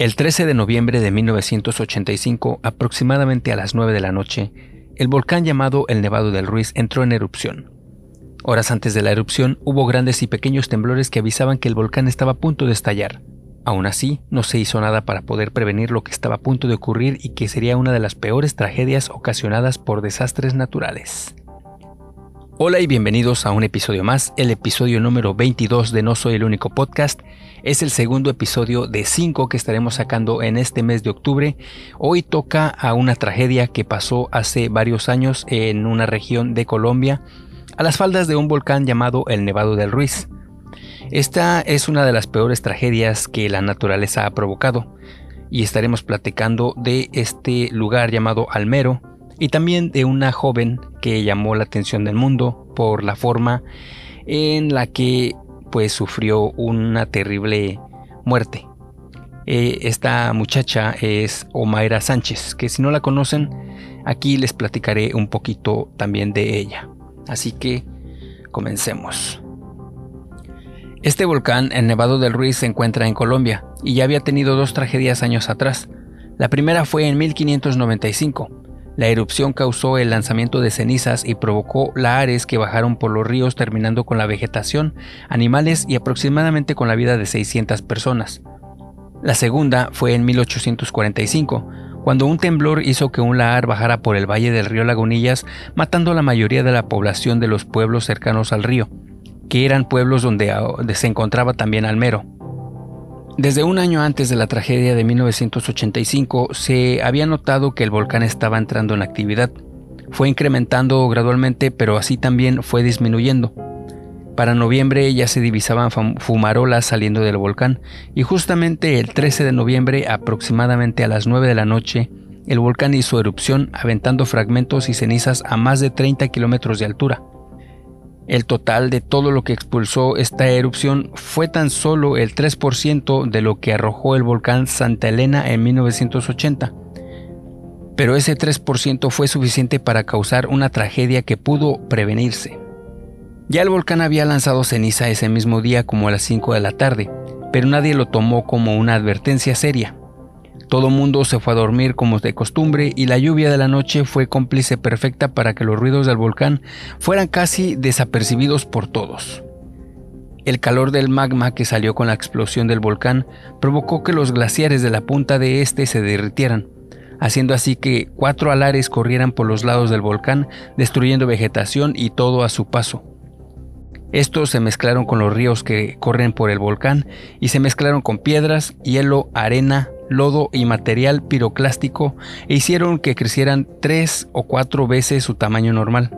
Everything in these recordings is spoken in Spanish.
El 13 de noviembre de 1985, aproximadamente a las 9 de la noche, el volcán llamado el Nevado del Ruiz entró en erupción. Horas antes de la erupción hubo grandes y pequeños temblores que avisaban que el volcán estaba a punto de estallar. Aún así, no se hizo nada para poder prevenir lo que estaba a punto de ocurrir y que sería una de las peores tragedias ocasionadas por desastres naturales. Hola y bienvenidos a un episodio más, el episodio número 22 de No Soy el único podcast. Es el segundo episodio de 5 que estaremos sacando en este mes de octubre. Hoy toca a una tragedia que pasó hace varios años en una región de Colombia, a las faldas de un volcán llamado el Nevado del Ruiz. Esta es una de las peores tragedias que la naturaleza ha provocado y estaremos platicando de este lugar llamado Almero, y también de una joven que llamó la atención del mundo por la forma en la que pues sufrió una terrible muerte. Eh, esta muchacha es Omaira Sánchez, que si no la conocen, aquí les platicaré un poquito también de ella. Así que comencemos. Este volcán, el Nevado del Ruiz, se encuentra en Colombia y ya había tenido dos tragedias años atrás. La primera fue en 1595, la erupción causó el lanzamiento de cenizas y provocó lahares que bajaron por los ríos terminando con la vegetación, animales y aproximadamente con la vida de 600 personas. La segunda fue en 1845, cuando un temblor hizo que un lahar bajara por el valle del río Lagunillas, matando a la mayoría de la población de los pueblos cercanos al río, que eran pueblos donde, donde se encontraba también Almero. Desde un año antes de la tragedia de 1985 se había notado que el volcán estaba entrando en actividad. Fue incrementando gradualmente, pero así también fue disminuyendo. Para noviembre ya se divisaban fumarolas saliendo del volcán y justamente el 13 de noviembre aproximadamente a las 9 de la noche el volcán hizo erupción aventando fragmentos y cenizas a más de 30 kilómetros de altura. El total de todo lo que expulsó esta erupción fue tan solo el 3% de lo que arrojó el volcán Santa Elena en 1980. Pero ese 3% fue suficiente para causar una tragedia que pudo prevenirse. Ya el volcán había lanzado ceniza ese mismo día como a las 5 de la tarde, pero nadie lo tomó como una advertencia seria. Todo mundo se fue a dormir como de costumbre y la lluvia de la noche fue cómplice perfecta para que los ruidos del volcán fueran casi desapercibidos por todos. El calor del magma que salió con la explosión del volcán provocó que los glaciares de la punta de este se derritieran, haciendo así que cuatro alares corrieran por los lados del volcán, destruyendo vegetación y todo a su paso. Estos se mezclaron con los ríos que corren por el volcán y se mezclaron con piedras, hielo, arena, lodo y material piroclástico e hicieron que crecieran tres o cuatro veces su tamaño normal.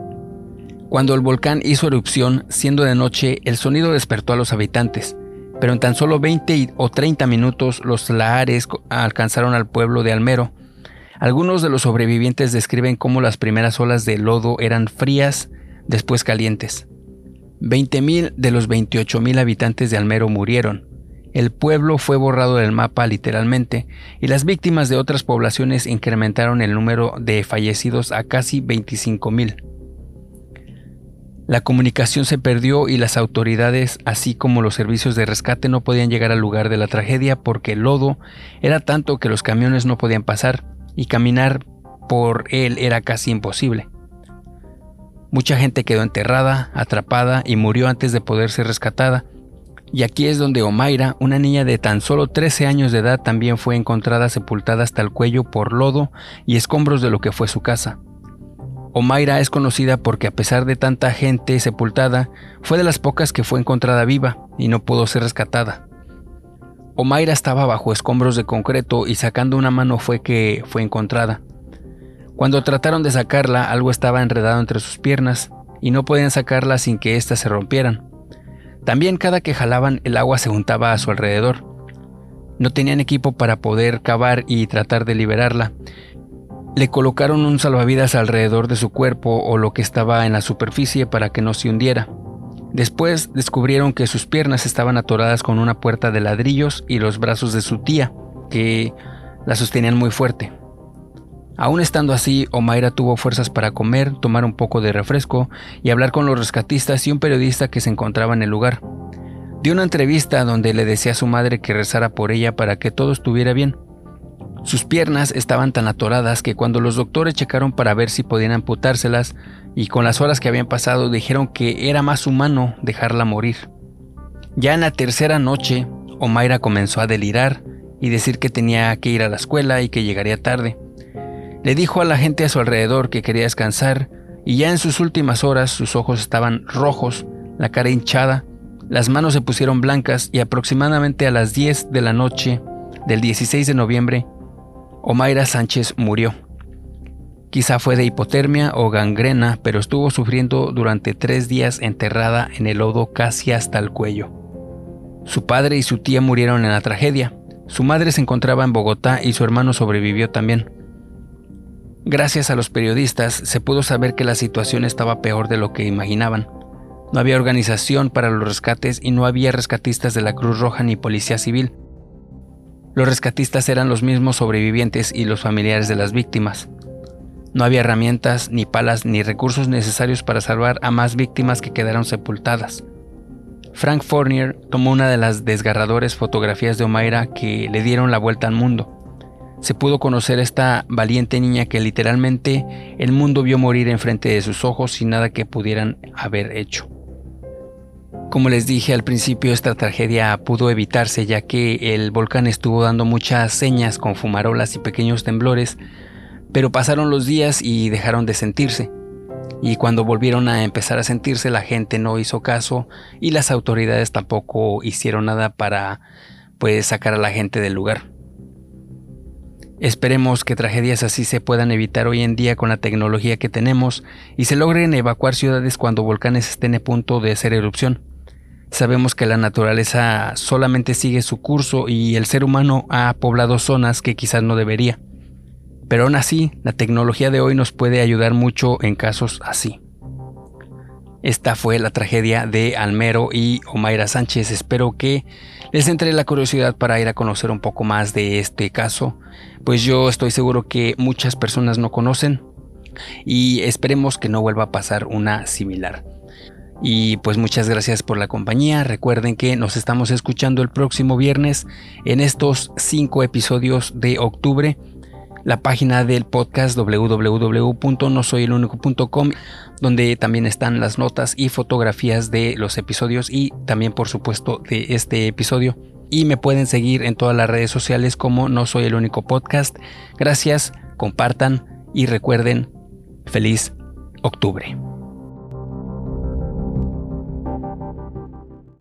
Cuando el volcán hizo erupción, siendo de noche, el sonido despertó a los habitantes, pero en tan solo 20 o 30 minutos los lahares alcanzaron al pueblo de Almero. Algunos de los sobrevivientes describen cómo las primeras olas de lodo eran frías, después calientes. 20.000 de los 28.000 habitantes de Almero murieron, el pueblo fue borrado del mapa literalmente y las víctimas de otras poblaciones incrementaron el número de fallecidos a casi 25.000. La comunicación se perdió y las autoridades, así como los servicios de rescate, no podían llegar al lugar de la tragedia porque el lodo era tanto que los camiones no podían pasar y caminar por él era casi imposible. Mucha gente quedó enterrada, atrapada y murió antes de poder ser rescatada, y aquí es donde Omaira, una niña de tan solo 13 años de edad, también fue encontrada sepultada hasta el cuello por lodo y escombros de lo que fue su casa. Omaira es conocida porque a pesar de tanta gente sepultada, fue de las pocas que fue encontrada viva y no pudo ser rescatada. Omaira estaba bajo escombros de concreto y sacando una mano fue que fue encontrada. Cuando trataron de sacarla, algo estaba enredado entre sus piernas y no podían sacarla sin que éstas se rompieran. También cada que jalaban el agua se juntaba a su alrededor. No tenían equipo para poder cavar y tratar de liberarla. Le colocaron un salvavidas alrededor de su cuerpo o lo que estaba en la superficie para que no se hundiera. Después descubrieron que sus piernas estaban atoradas con una puerta de ladrillos y los brazos de su tía, que la sostenían muy fuerte. Aún estando así, Omaira tuvo fuerzas para comer, tomar un poco de refresco y hablar con los rescatistas y un periodista que se encontraba en el lugar. Dio una entrevista donde le decía a su madre que rezara por ella para que todo estuviera bien. Sus piernas estaban tan atoradas que cuando los doctores checaron para ver si podían amputárselas y con las horas que habían pasado dijeron que era más humano dejarla morir. Ya en la tercera noche, Omaira comenzó a delirar y decir que tenía que ir a la escuela y que llegaría tarde. Le dijo a la gente a su alrededor que quería descansar y ya en sus últimas horas sus ojos estaban rojos, la cara hinchada, las manos se pusieron blancas y aproximadamente a las 10 de la noche del 16 de noviembre, Omaira Sánchez murió. Quizá fue de hipotermia o gangrena, pero estuvo sufriendo durante tres días enterrada en el lodo casi hasta el cuello. Su padre y su tía murieron en la tragedia. Su madre se encontraba en Bogotá y su hermano sobrevivió también. Gracias a los periodistas se pudo saber que la situación estaba peor de lo que imaginaban. No había organización para los rescates y no había rescatistas de la Cruz Roja ni policía civil. Los rescatistas eran los mismos sobrevivientes y los familiares de las víctimas. No había herramientas, ni palas, ni recursos necesarios para salvar a más víctimas que quedaron sepultadas. Frank Fournier tomó una de las desgarradores fotografías de Omaira que le dieron la vuelta al mundo. Se pudo conocer esta valiente niña que literalmente el mundo vio morir enfrente de sus ojos sin nada que pudieran haber hecho. Como les dije al principio, esta tragedia pudo evitarse ya que el volcán estuvo dando muchas señas con fumarolas y pequeños temblores pero pasaron los días y dejaron de sentirse. Y cuando volvieron a empezar a sentirse, la gente no hizo caso y las autoridades tampoco hicieron nada para pues sacar a la gente del lugar. Esperemos que tragedias así se puedan evitar hoy en día con la tecnología que tenemos y se logren evacuar ciudades cuando volcanes estén a punto de hacer erupción. Sabemos que la naturaleza solamente sigue su curso y el ser humano ha poblado zonas que quizás no debería. Pero aún así, la tecnología de hoy nos puede ayudar mucho en casos así. Esta fue la tragedia de Almero y Omaira Sánchez. Espero que les entre la curiosidad para ir a conocer un poco más de este caso, pues yo estoy seguro que muchas personas no conocen y esperemos que no vuelva a pasar una similar. Y pues muchas gracias por la compañía. Recuerden que nos estamos escuchando el próximo viernes en estos cinco episodios de octubre la página del podcast www.nosoyelunico.com donde también están las notas y fotografías de los episodios y también por supuesto de este episodio. Y me pueden seguir en todas las redes sociales como No Soy el Único Podcast. Gracias, compartan y recuerden, feliz octubre.